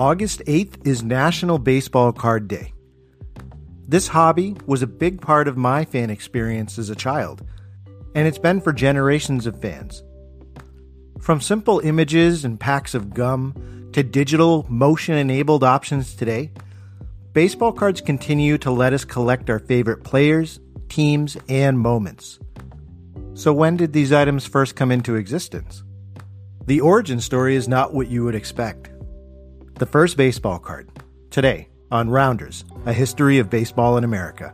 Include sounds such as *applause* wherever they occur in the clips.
August 8th is National Baseball Card Day. This hobby was a big part of my fan experience as a child, and it's been for generations of fans. From simple images and packs of gum to digital, motion enabled options today, baseball cards continue to let us collect our favorite players, teams, and moments. So, when did these items first come into existence? The origin story is not what you would expect. The first baseball card, today on Rounders, a history of baseball in America.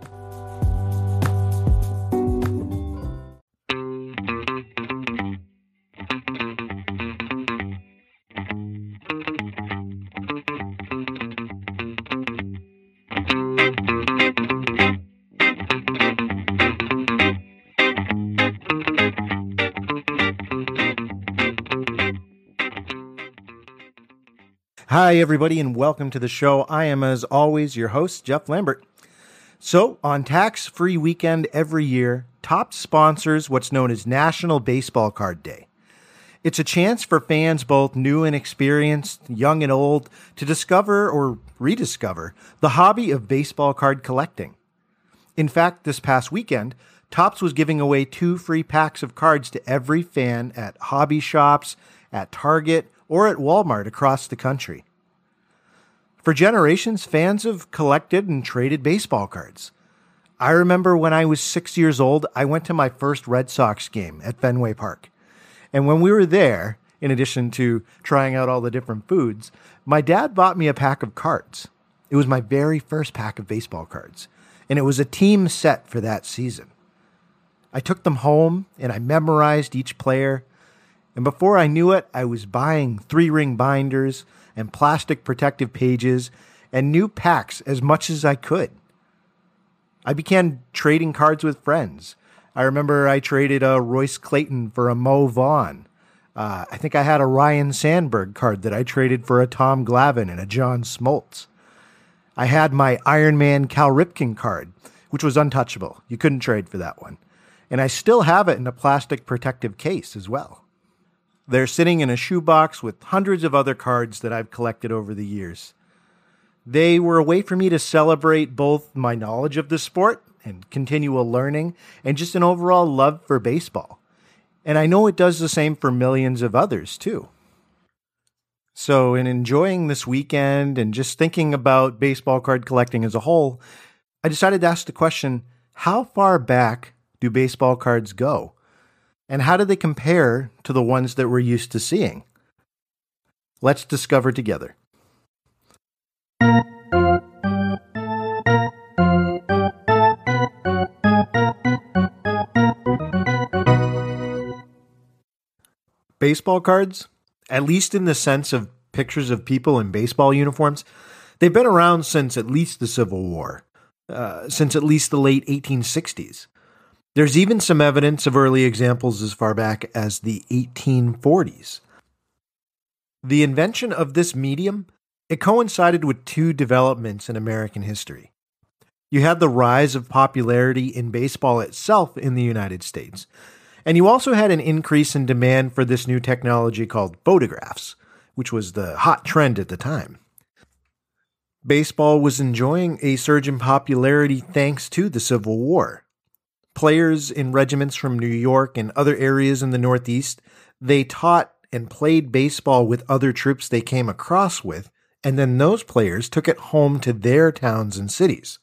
Hi, everybody, and welcome to the show. I am, as always, your host, Jeff Lambert. So, on tax free weekend every year, Topps sponsors what's known as National Baseball Card Day. It's a chance for fans, both new and experienced, young and old, to discover or rediscover the hobby of baseball card collecting. In fact, this past weekend, Topps was giving away two free packs of cards to every fan at hobby shops, at Target, or at Walmart across the country. For generations, fans have collected and traded baseball cards. I remember when I was six years old, I went to my first Red Sox game at Fenway Park. And when we were there, in addition to trying out all the different foods, my dad bought me a pack of cards. It was my very first pack of baseball cards, and it was a team set for that season. I took them home and I memorized each player and before I knew it, I was buying three ring binders and plastic protective pages and new packs as much as I could. I began trading cards with friends. I remember I traded a Royce Clayton for a Mo Vaughn. Uh, I think I had a Ryne Sandberg card that I traded for a Tom Glavine and a John Smoltz. I had my Iron Man Cal Ripken card, which was untouchable. You couldn't trade for that one. And I still have it in a plastic protective case as well. They're sitting in a shoebox with hundreds of other cards that I've collected over the years. They were a way for me to celebrate both my knowledge of the sport and continual learning and just an overall love for baseball. And I know it does the same for millions of others too. So, in enjoying this weekend and just thinking about baseball card collecting as a whole, I decided to ask the question how far back do baseball cards go? And how do they compare to the ones that we're used to seeing? Let's discover together. Baseball cards, at least in the sense of pictures of people in baseball uniforms, they've been around since at least the Civil War, uh, since at least the late 1860s. There's even some evidence of early examples as far back as the 1840s. The invention of this medium, it coincided with two developments in American history. You had the rise of popularity in baseball itself in the United States, and you also had an increase in demand for this new technology called photographs, which was the hot trend at the time. Baseball was enjoying a surge in popularity thanks to the Civil War players in regiments from New York and other areas in the Northeast, they taught and played baseball with other troops they came across with, and then those players took it home to their towns and cities.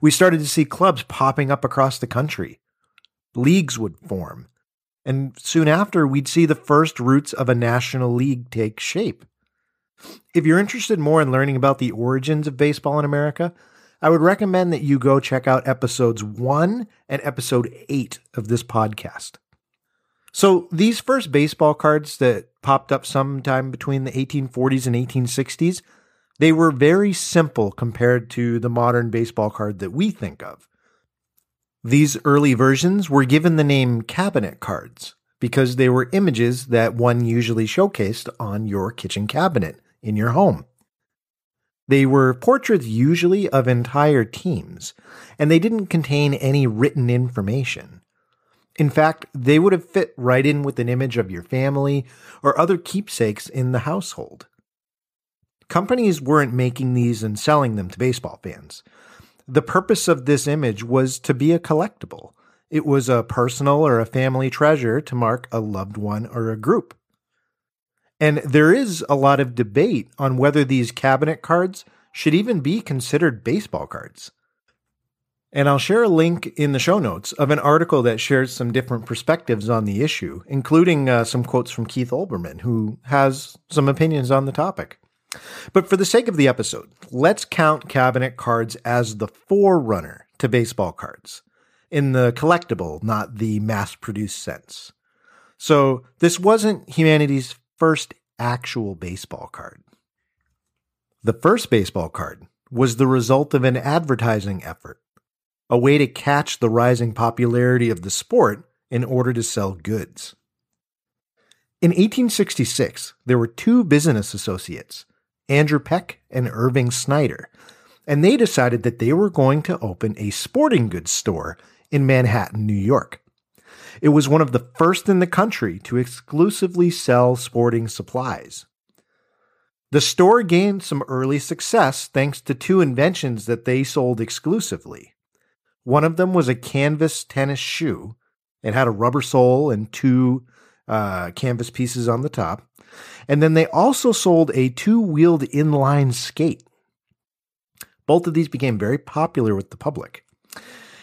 We started to see clubs popping up across the country. Leagues would form. And soon after, we'd see the first roots of a national league take shape. If you're interested more in learning about the origins of baseball in America, I would recommend that you go check out episodes one and episode eight of this podcast. So, these first baseball cards that popped up sometime between the 1840s and 1860s, they were very simple compared to the modern baseball card that we think of. These early versions were given the name cabinet cards because they were images that one usually showcased on your kitchen cabinet in your home. They were portraits usually of entire teams, and they didn't contain any written information. In fact, they would have fit right in with an image of your family or other keepsakes in the household. companies weren't making these and selling them to baseball fans. The purpose of this image was to be a collectible. It was a personal or a family treasure to mark a loved one or a group. And there is a lot of debate on whether these cabinet cards should even be considered baseball cards. And I'll share a link in the show notes of an article that shares some different perspectives on the issue, including uh, some quotes from Keith Olbermann, who has some opinions on the topic. But for the sake of the episode, let's count cabinet cards as the forerunner to baseball cards in the collectible, not the mass produced sense. So this wasn't humanity's first actual baseball card. The first baseball card was the result of an advertising effort a way to catch the rising popularity of the sport in order to sell goods. In 1866, there were two business associates, Andrew Peck and Irving Snyder, and they decided that they were going to open a sporting goods store in Manhattan, New York. It was one of the first in the country to exclusively sell sporting supplies. The store gained some early success thanks to two inventions that they sold exclusively one of them was a canvas tennis shoe. It had a rubber sole and two uh, canvas pieces on the top. And then they also sold a two wheeled inline skate. Both of these became very popular with the public.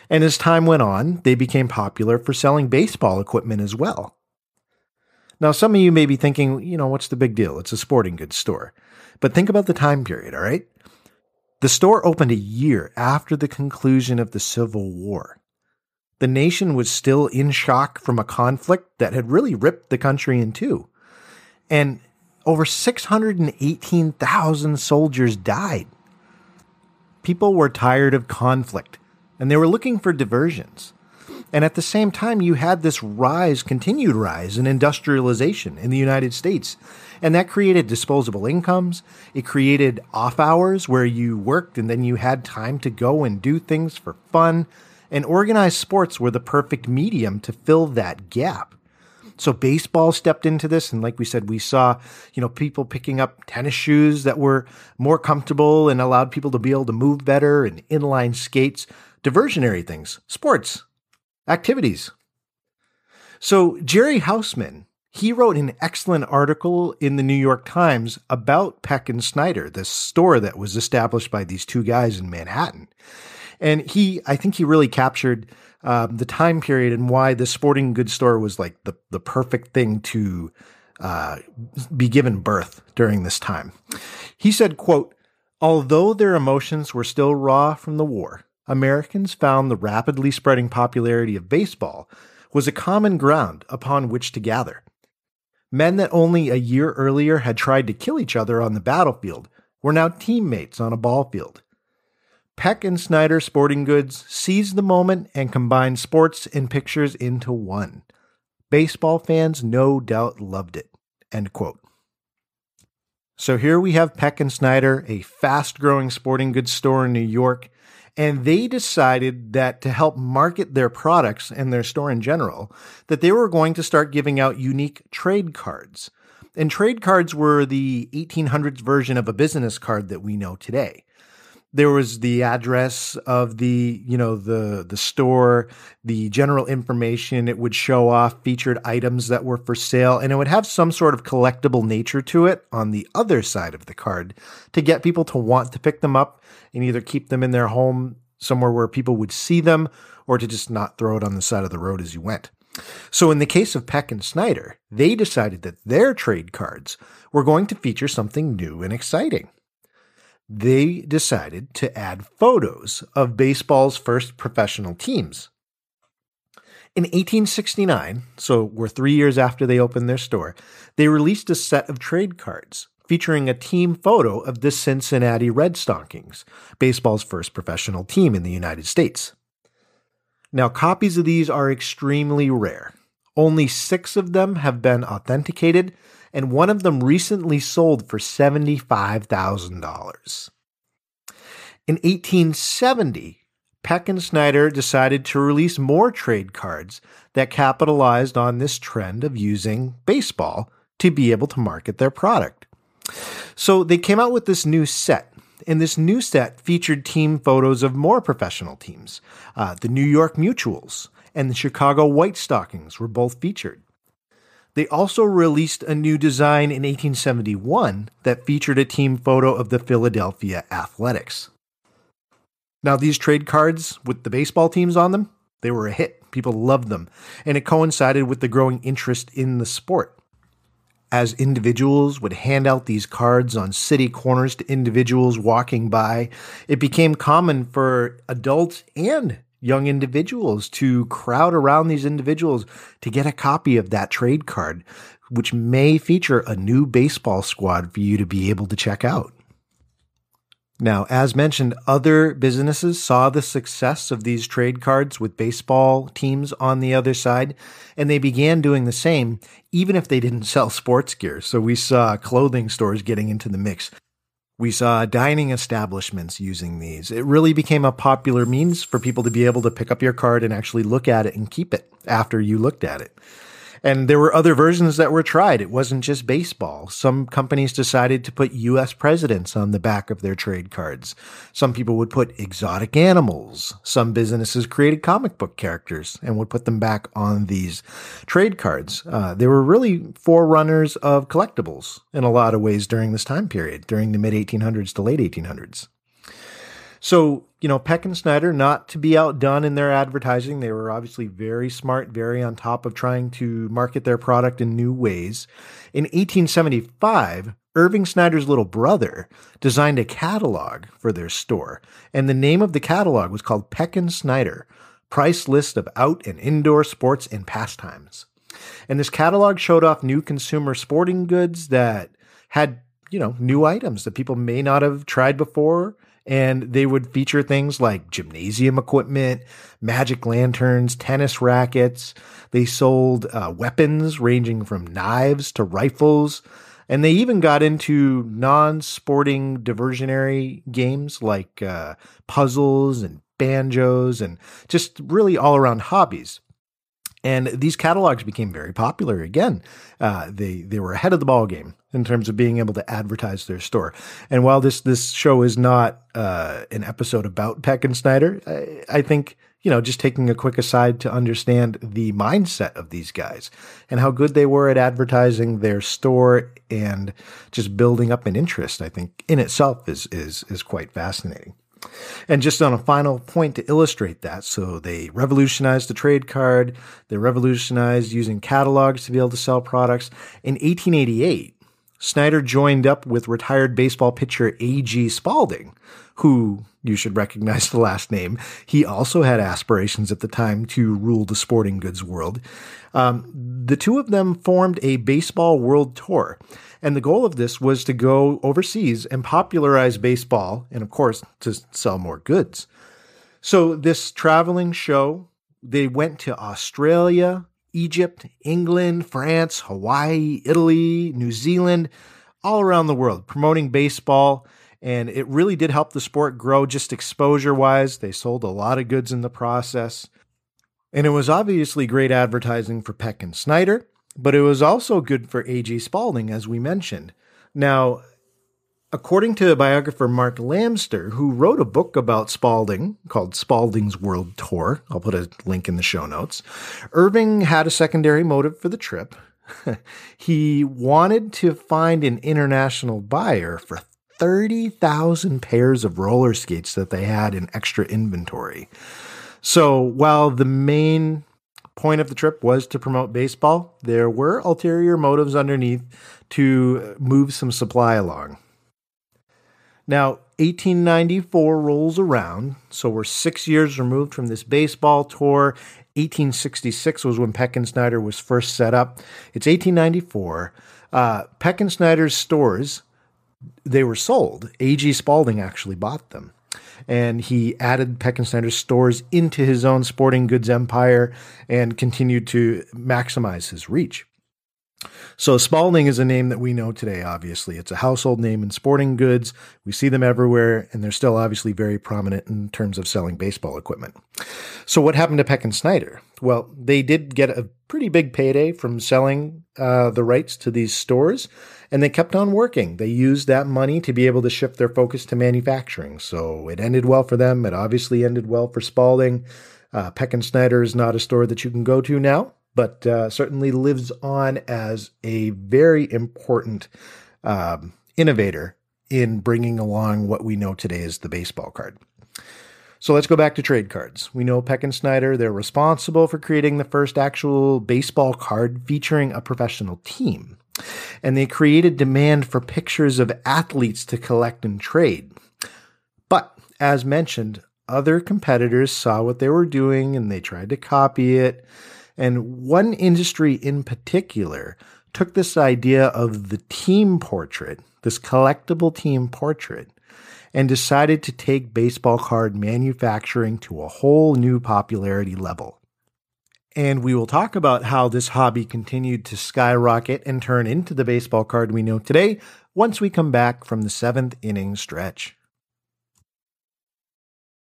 And as time went on, they became popular for selling baseball equipment as well. Now, some of you may be thinking, you know, what's the big deal? It's a sporting goods store. But think about the time period, all right? The store opened a year after the conclusion of the Civil War. The nation was still in shock from a conflict that had really ripped the country in two. And over 618,000 soldiers died. People were tired of conflict and they were looking for diversions. And at the same time, you had this rise, continued rise in industrialization in the United States and that created disposable incomes. It created off hours where you worked and then you had time to go and do things for fun. And organized sports were the perfect medium to fill that gap. So baseball stepped into this. And like we said, we saw, you know, people picking up tennis shoes that were more comfortable and allowed people to be able to move better and inline skates, diversionary things, sports, activities. So Jerry Hausman he wrote an excellent article in the New York Times about Peck and Snyder, the store that was established by these two guys in Manhattan. And he, I think he really captured um, the time period and why the sporting goods store was like the, the perfect thing to uh, be given birth during this time. He said, quote, although their emotions were still raw from the war, Americans found the rapidly spreading popularity of baseball was a common ground upon which to gather. Men that only a year earlier had tried to kill each other on the battlefield were now teammates on a ball field. Peck and Snyder Sporting Goods seized the moment and combined sports and pictures into one. Baseball fans no doubt loved it. End quote. So here we have Peck and Snyder, a fast growing sporting goods store in New York, and they decided that to help market their products and their store in general, that they were going to start giving out unique trade cards. And trade cards were the 1800s version of a business card that we know today. There was the address of the, you know, the the store, the general information. It would show off featured items that were for sale, and it would have some sort of collectible nature to it on the other side of the card to get people to want to pick them up and either keep them in their home somewhere where people would see them or to just not throw it on the side of the road as you went. So in the case of Peck and Snyder, they decided that their trade cards were going to feature something new and exciting. They decided to add photos of baseball's first professional teams. In 1869, so we're three years after they opened their store, they released a set of trade cards featuring a team photo of the Cincinnati Red Stockings, baseball's first professional team in the United States. Now, copies of these are extremely rare. Only six of them have been authenticated, and one of them recently sold for $75,000. In 1870, Peck and Snyder decided to release more trade cards that capitalized on this trend of using baseball to be able to market their product. So they came out with this new set. And this new set featured team photos of more professional teams. Uh, the New York Mutuals and the Chicago White Stockings were both featured. They also released a new design in 1871 that featured a team photo of the Philadelphia Athletics. Now, these trade cards with the baseball teams on them, they were a hit. People loved them, and it coincided with the growing interest in the sport. As individuals would hand out these cards on city corners to individuals walking by, it became common for adults and young individuals to crowd around these individuals to get a copy of that trade card, which may feature a new baseball squad for you to be able to check out. Now, as mentioned, other businesses saw the success of these trade cards with baseball teams on the other side, and they began doing the same, even if they didn't sell sports gear. So we saw clothing stores getting into the mix. We saw dining establishments using these. It really became a popular means for people to be able to pick up your card and actually look at it and keep it after you looked at it. And there were other versions that were tried. It wasn't just baseball. Some companies decided to put US presidents on the back of their trade cards. Some people would put exotic animals. Some businesses created comic book characters and would put them back on these trade cards. Uh, they were really forerunners of collectibles in a lot of ways during this time period, during the mid 1800s to late 1800s. So, you know, Peck and Snyder, not to be outdone in their advertising, they were obviously very smart, very on top of trying to market their product in new ways. In 1875, Irving Snyder's little brother designed a catalog for their store, and the name of the catalog was called Peck and Snyder Price List of Out and Indoor Sports and Pastimes. And this catalog showed off new consumer sporting goods that had, you know, new items that people may not have tried before and they would feature things like gymnasium equipment, magic lanterns, tennis rackets. They sold uh, weapons ranging from knives to rifles. And they even got into non sporting diversionary games like uh, puzzles and banjos and just really all around hobbies. And these catalogs became very popular again. Uh, they they were ahead of the ball game in terms of being able to advertise their store. And while this this show is not uh, an episode about Peck and Snyder, I, I think you know just taking a quick aside to understand the mindset of these guys and how good they were at advertising their store and just building up an interest. I think in itself is is is quite fascinating. And just on a final point to illustrate that, so they revolutionized the trade card, they revolutionized using catalogs to be able to sell products. In 1888, Snyder joined up with retired baseball pitcher A.G. Spalding, who you should recognize the last name. He also had aspirations at the time to rule the sporting goods world. Um, the two of them formed a baseball world tour. And the goal of this was to go overseas and popularize baseball and, of course, to sell more goods. So, this traveling show, they went to Australia, Egypt, England, France, Hawaii, Italy, New Zealand, all around the world, promoting baseball. And it really did help the sport grow just exposure wise. They sold a lot of goods in the process. And it was obviously great advertising for Peck and Snyder but it was also good for A.G. Spalding, as we mentioned. Now, according to biographer Mark Lamster, who wrote a book about Spalding called Spalding's World Tour, I'll put a link in the show notes, Irving had a secondary motive for the trip. *laughs* he wanted to find an international buyer for 30,000 pairs of roller skates that they had in extra inventory. So while the main point of the trip was to promote baseball, there were ulterior motives underneath to move some supply along. Now, 1894 rolls around, so we're six years removed from this baseball tour. 1866 was when Peck and Snyder was first set up. It's 1894. Uh, Peck and Snyder's stores, they were sold. A.G. Spalding actually bought them and he added Peck and Snyder's stores into his own sporting goods empire and continued to maximize his reach. So Spalding is a name that we know today, obviously. It's a household name in sporting goods. We see them everywhere, and they're still obviously very prominent in terms of selling baseball equipment. So what happened to Peck and Snyder? Well, they did get a pretty big payday from selling uh, the rights to these stores, and they kept on working. They used that money to be able to shift their focus to manufacturing. So it ended well for them. It obviously ended well for Spalding. Uh, Peck and Snyder is not a store that you can go to now but uh, certainly lives on as a very important um, innovator in bringing along what we know today as the baseball card. So let's go back to trade cards. We know Peck and Snyder, they're responsible for creating the first actual baseball card featuring a professional team. And they created demand for pictures of athletes to collect and trade. But as mentioned, other competitors saw what they were doing and they tried to copy it. And one industry in particular took this idea of the team portrait, this collectible team portrait, and decided to take baseball card manufacturing to a whole new popularity level. And we will talk about how this hobby continued to skyrocket and turn into the baseball card we know today once we come back from the seventh inning stretch.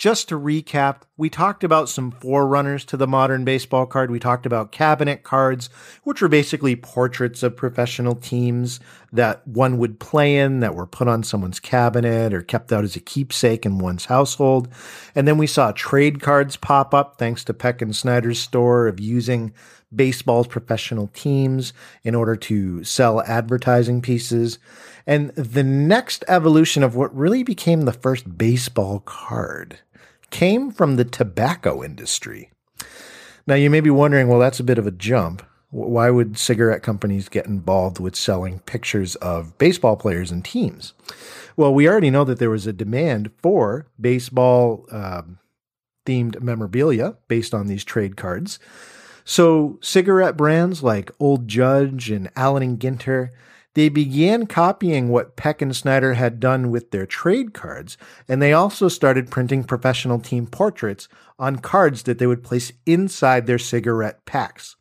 Just to recap, we talked about some forerunners to the modern baseball card. We talked about cabinet cards, which were basically portraits of professional teams that one would play in that were put on someone's cabinet or kept out as a keepsake in one's household. And then we saw trade cards pop up thanks to Peck and Snyder's store of using baseball's professional teams in order to sell advertising pieces. And the next evolution of what really became the first baseball card came from the tobacco industry. Now, you may be wondering, well, that's a bit of a jump. Why would cigarette companies get involved with selling pictures of baseball players and teams? Well, we already know that there was a demand for baseball um, themed memorabilia based on these trade cards. So, cigarette brands like Old Judge and Allen and Ginter, they began copying what Peck and Snyder had done with their trade cards, and they also started printing professional team portraits on cards that they would place inside their cigarette packs.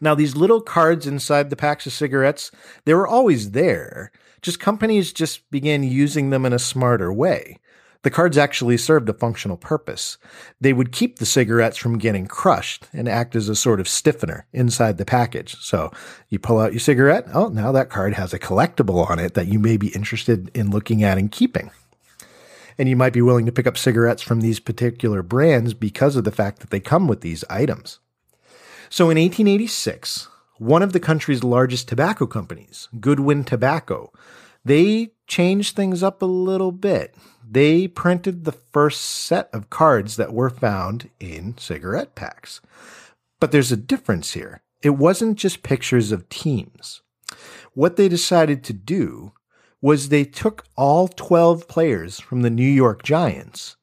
Now, these little cards inside the packs of cigarettes, they were always there. Just companies just began using them in a smarter way. The cards actually served a functional purpose. They would keep the cigarettes from getting crushed and act as a sort of stiffener inside the package. So you pull out your cigarette. Oh, now that card has a collectible on it that you may be interested in looking at and keeping. And you might be willing to pick up cigarettes from these particular brands because of the fact that they come with these items. So in 1886, one of the country's largest tobacco companies, Goodwin Tobacco, they changed things up a little bit. They printed the first set of cards that were found in cigarette packs. But there's a difference here. It wasn't just pictures of teams. What they decided to do was they took all 12 players from the New York Giants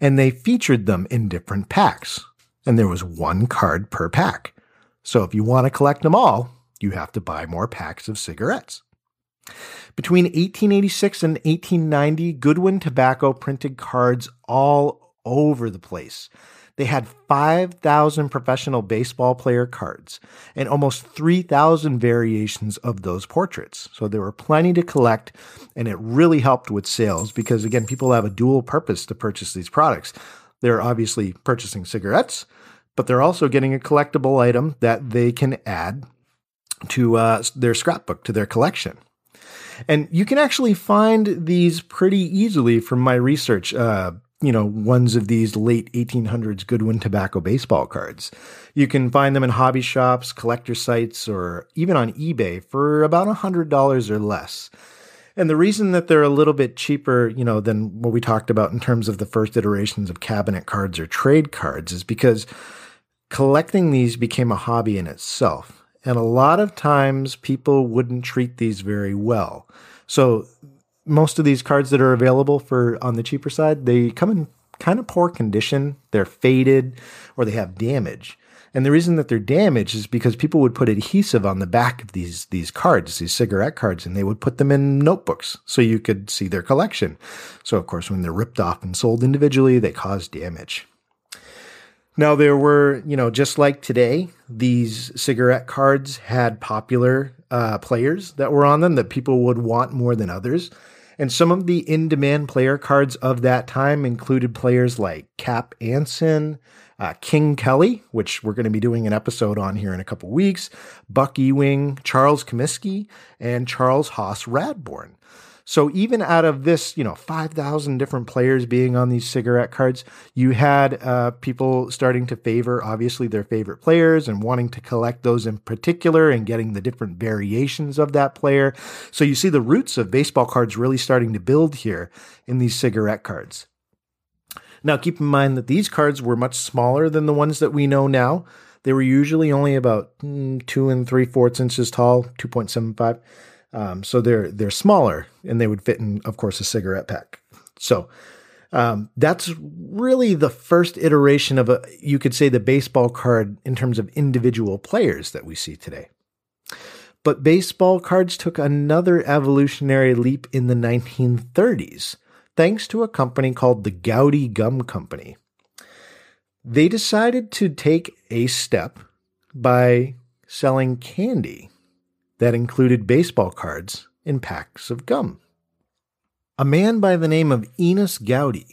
and they featured them in different packs. And there was one card per pack. So if you want to collect them all, you have to buy more packs of cigarettes. Between 1886 and 1890, Goodwin Tobacco printed cards all over the place. They had 5,000 professional baseball player cards and almost 3,000 variations of those portraits. So there were plenty to collect, and it really helped with sales because, again, people have a dual purpose to purchase these products. They're obviously purchasing cigarettes, but they're also getting a collectible item that they can add to uh, their scrapbook, to their collection. And you can actually find these pretty easily from my research. Uh, you know, ones of these late 1800s Goodwin tobacco baseball cards. You can find them in hobby shops, collector sites, or even on eBay for about $100 or less. And the reason that they're a little bit cheaper, you know, than what we talked about in terms of the first iterations of cabinet cards or trade cards is because collecting these became a hobby in itself. And a lot of times people wouldn't treat these very well. So most of these cards that are available for on the cheaper side, they come in kind of poor condition. They're faded or they have damage. And the reason that they're damaged is because people would put adhesive on the back of these these cards, these cigarette cards, and they would put them in notebooks so you could see their collection. So of course, when they're ripped off and sold individually, they cause damage. Now there were, you know, just like today, these cigarette cards had popular uh, players that were on them that people would want more than others. And some of the in demand player cards of that time included players like Cap Anson, uh, King Kelly, which we're going to be doing an episode on here in a couple weeks, Buck Ewing, Charles Comiskey, and Charles Hoss Radbourn. So even out of this, you know, 5,000 different players being on these cigarette cards, you had uh, people starting to favor, obviously, their favorite players and wanting to collect those in particular and getting the different variations of that player. So you see the roots of baseball cards really starting to build here in these cigarette cards. Now, keep in mind that these cards were much smaller than the ones that we know now. They were usually only about mm, two and three fourths inches tall, 2.75. Um, so they're they're smaller and they would fit in, of course, a cigarette pack. So um, that's really the first iteration of a you could say the baseball card in terms of individual players that we see today. But baseball cards took another evolutionary leap in the 1930s, thanks to a company called the Goudey Gum Company. They decided to take a step by selling candy that included baseball cards in packs of gum. A man by the name of Enos Goudey.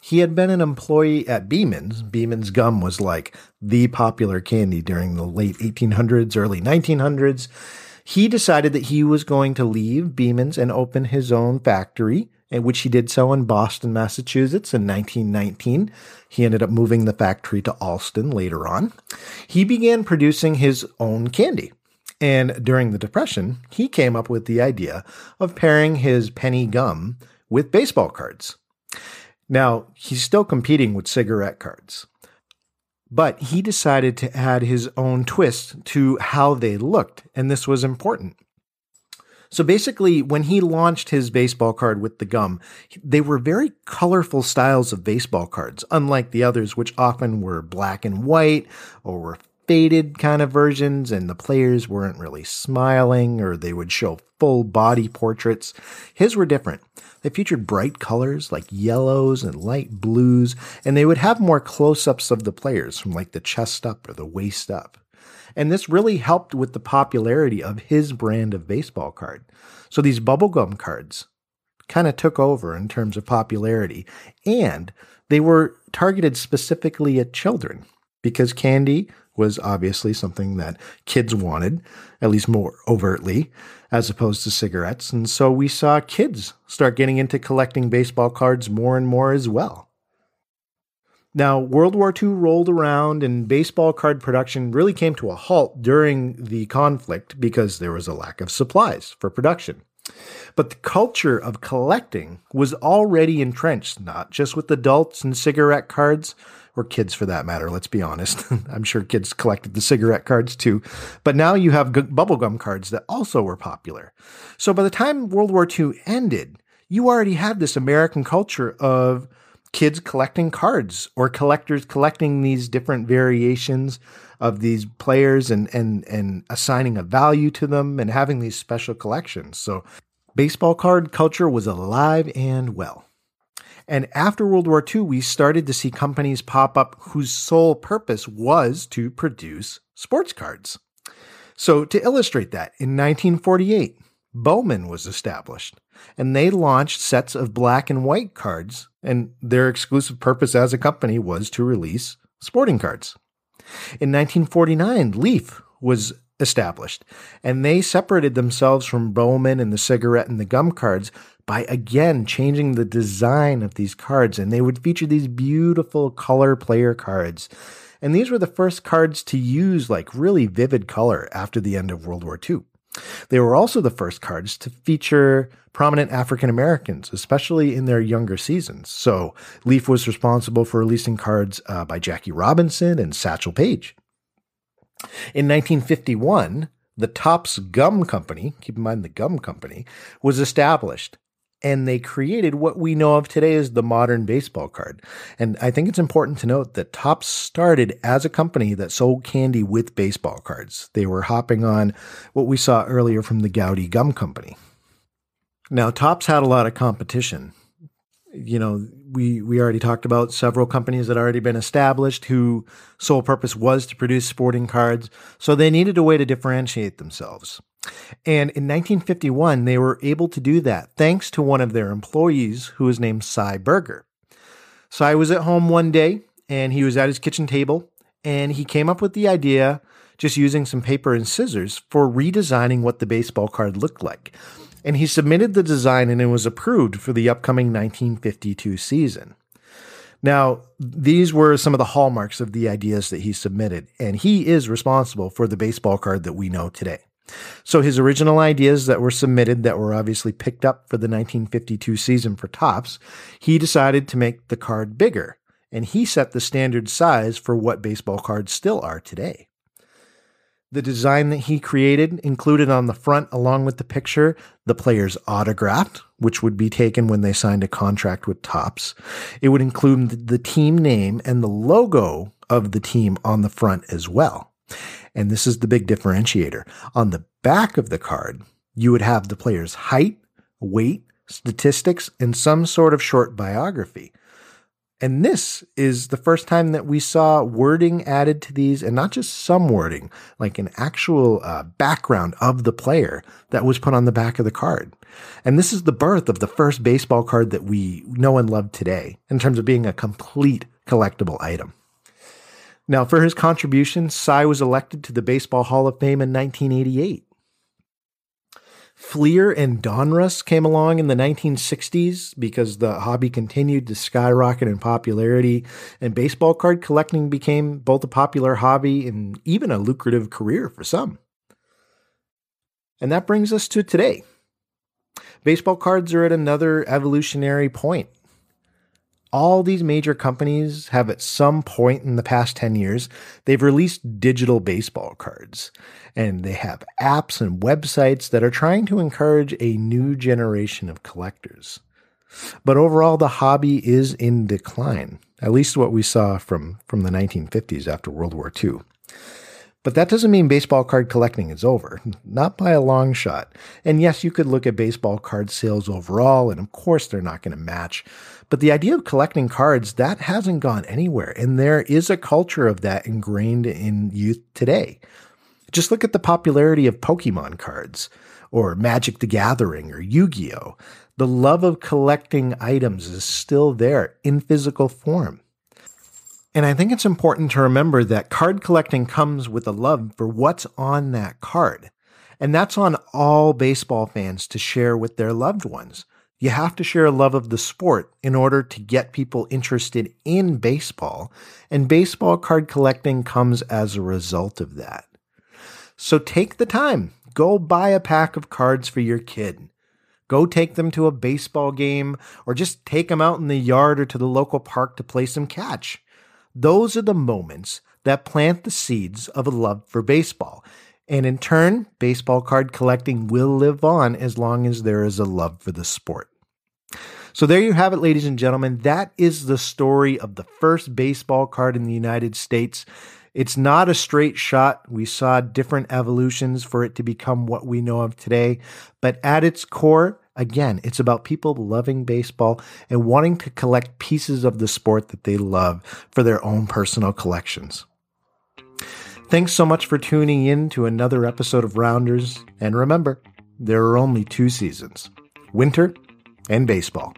He had been an employee at Beeman's. Beeman's gum was like the popular candy during the late 1800s, early 1900s. He decided that he was going to leave Beeman's and open his own factory, which he did so in Boston, Massachusetts in 1919. He ended up moving the factory to Allston later on. He began producing his own candy. And during the Depression, he came up with the idea of pairing his penny gum with baseball cards. Now, he's still competing with cigarette cards, but he decided to add his own twist to how they looked, and this was important. So basically, when he launched his baseball card with the gum, they were very colorful styles of baseball cards, unlike the others, which often were black and white or were faded kind of versions, and the players weren't really smiling or they would show full body portraits. His were different. They featured bright colors like yellows and light blues, and they would have more close ups of the players from like the chest up or the waist up. And this really helped with the popularity of his brand of baseball card. So these bubblegum cards kind of took over in terms of popularity, and they were targeted specifically at children because candy was obviously something that kids wanted, at least more overtly, as opposed to cigarettes. And so we saw kids start getting into collecting baseball cards more and more as well. Now, World War II rolled around and baseball card production really came to a halt during the conflict because there was a lack of supplies for production. But the culture of collecting was already entrenched, not just with adults and cigarette cards, or kids for that matter, let's be honest. *laughs* I'm sure kids collected the cigarette cards too. But now you have g- bubblegum cards that also were popular. So by the time World War II ended, you already had this American culture of kids collecting cards or collectors collecting these different variations of these players and and and assigning a value to them and having these special collections. So baseball card culture was alive and well. And after World War II, we started to see companies pop up whose sole purpose was to produce sports cards. So, to illustrate that, in 1948, Bowman was established, and they launched sets of black and white cards, and their exclusive purpose as a company was to release sporting cards. In 1949, Leaf was established, and they separated themselves from Bowman and the cigarette and the gum cards by again changing the design of these cards. And they would feature these beautiful color player cards. And these were the first cards to use like really vivid color after the end of World War II. They were also the first cards to feature prominent African Americans, especially in their younger seasons. So Leaf was responsible for releasing cards uh, by Jackie Robinson and Satchel Paige. In 1951, the Topps Gum Company, keep in mind the Gum Company, was established and they created what we know of today as the modern baseball card. And I think it's important to note that Topps started as a company that sold candy with baseball cards. They were hopping on what we saw earlier from the Goudey Gum Company. Now, Topps had a lot of competition. You know, we we already talked about several companies that already been established who sole purpose was to produce sporting cards, so they needed a way to differentiate themselves. And in 1951, they were able to do that thanks to one of their employees who was named Sy Berger. Sy was at home one day and he was at his kitchen table and he came up with the idea, just using some paper and scissors, for redesigning what the baseball card looked like. And he submitted the design and it was approved for the upcoming 1952 season. Now, these were some of the hallmarks of the ideas that he submitted, and he is responsible for the baseball card that we know today. So his original ideas that were submitted that were obviously picked up for the 1952 season for Topps, he decided to make the card bigger, and he set the standard size for what baseball cards still are today. The design that he created included on the front, along with the picture, the player's autograph, which would be taken when they signed a contract with Topps. It would include the team name and the logo of the team on the front as well. And this is the big differentiator. On the back of the card, you would have the player's height, weight, statistics, and some sort of short biography. And this is the first time that we saw wording added to these, and not just some wording, like an actual uh, background of the player that was put on the back of the card. And this is the birth of the first baseball card that we know and love today in terms of being a complete collectible item. Now, for his contribution, Sy was elected to the Baseball Hall of Fame in 1988. Fleer and Donruss came along in the 1960s because the hobby continued to skyrocket in popularity, and baseball card collecting became both a popular hobby and even a lucrative career for some. And that brings us to today. Baseball cards are at another evolutionary point all these major companies have at some point in the past 10 years they've released digital baseball cards. And they have apps and websites that are trying to encourage a new generation of collectors. But overall the hobby is in decline at least what we saw from from the 1950s after world war ii but that doesn't mean baseball card collecting is over, *laughs* not by a long shot. And yes, you could look at baseball card sales overall, and of course they're not going to match but the idea of collecting cards, that hasn't gone anywhere. And there is a culture of that ingrained in youth today. Just look at the popularity of Pokemon cards or Magic the Gathering or Yu Gi Oh! The love of collecting items is still there in physical form. And I think it's important to remember that card collecting comes with a love for what's on that card. And that's on all baseball fans to share with their loved ones. You have to share a love of the sport in order to get people interested in baseball, and baseball card collecting comes as a result of that. So take the time, go buy a pack of cards for your kid. Go take them to a baseball game or just take them out in the yard or to the local park to play some catch. Those are the moments that plant the seeds of a love for baseball. And in turn, baseball card collecting will live on as long as there is a love for the sport. So there you have it, ladies and gentlemen. That is the story of the first baseball card in the United States. It's not a straight shot. We saw different evolutions for it to become what we know of today. But at its core, again, it's about people loving baseball and wanting to collect pieces of the sport that they love for their own personal collections. Thanks so much for tuning in to another episode of Rounders. And remember, there are only two seasons winter and baseball.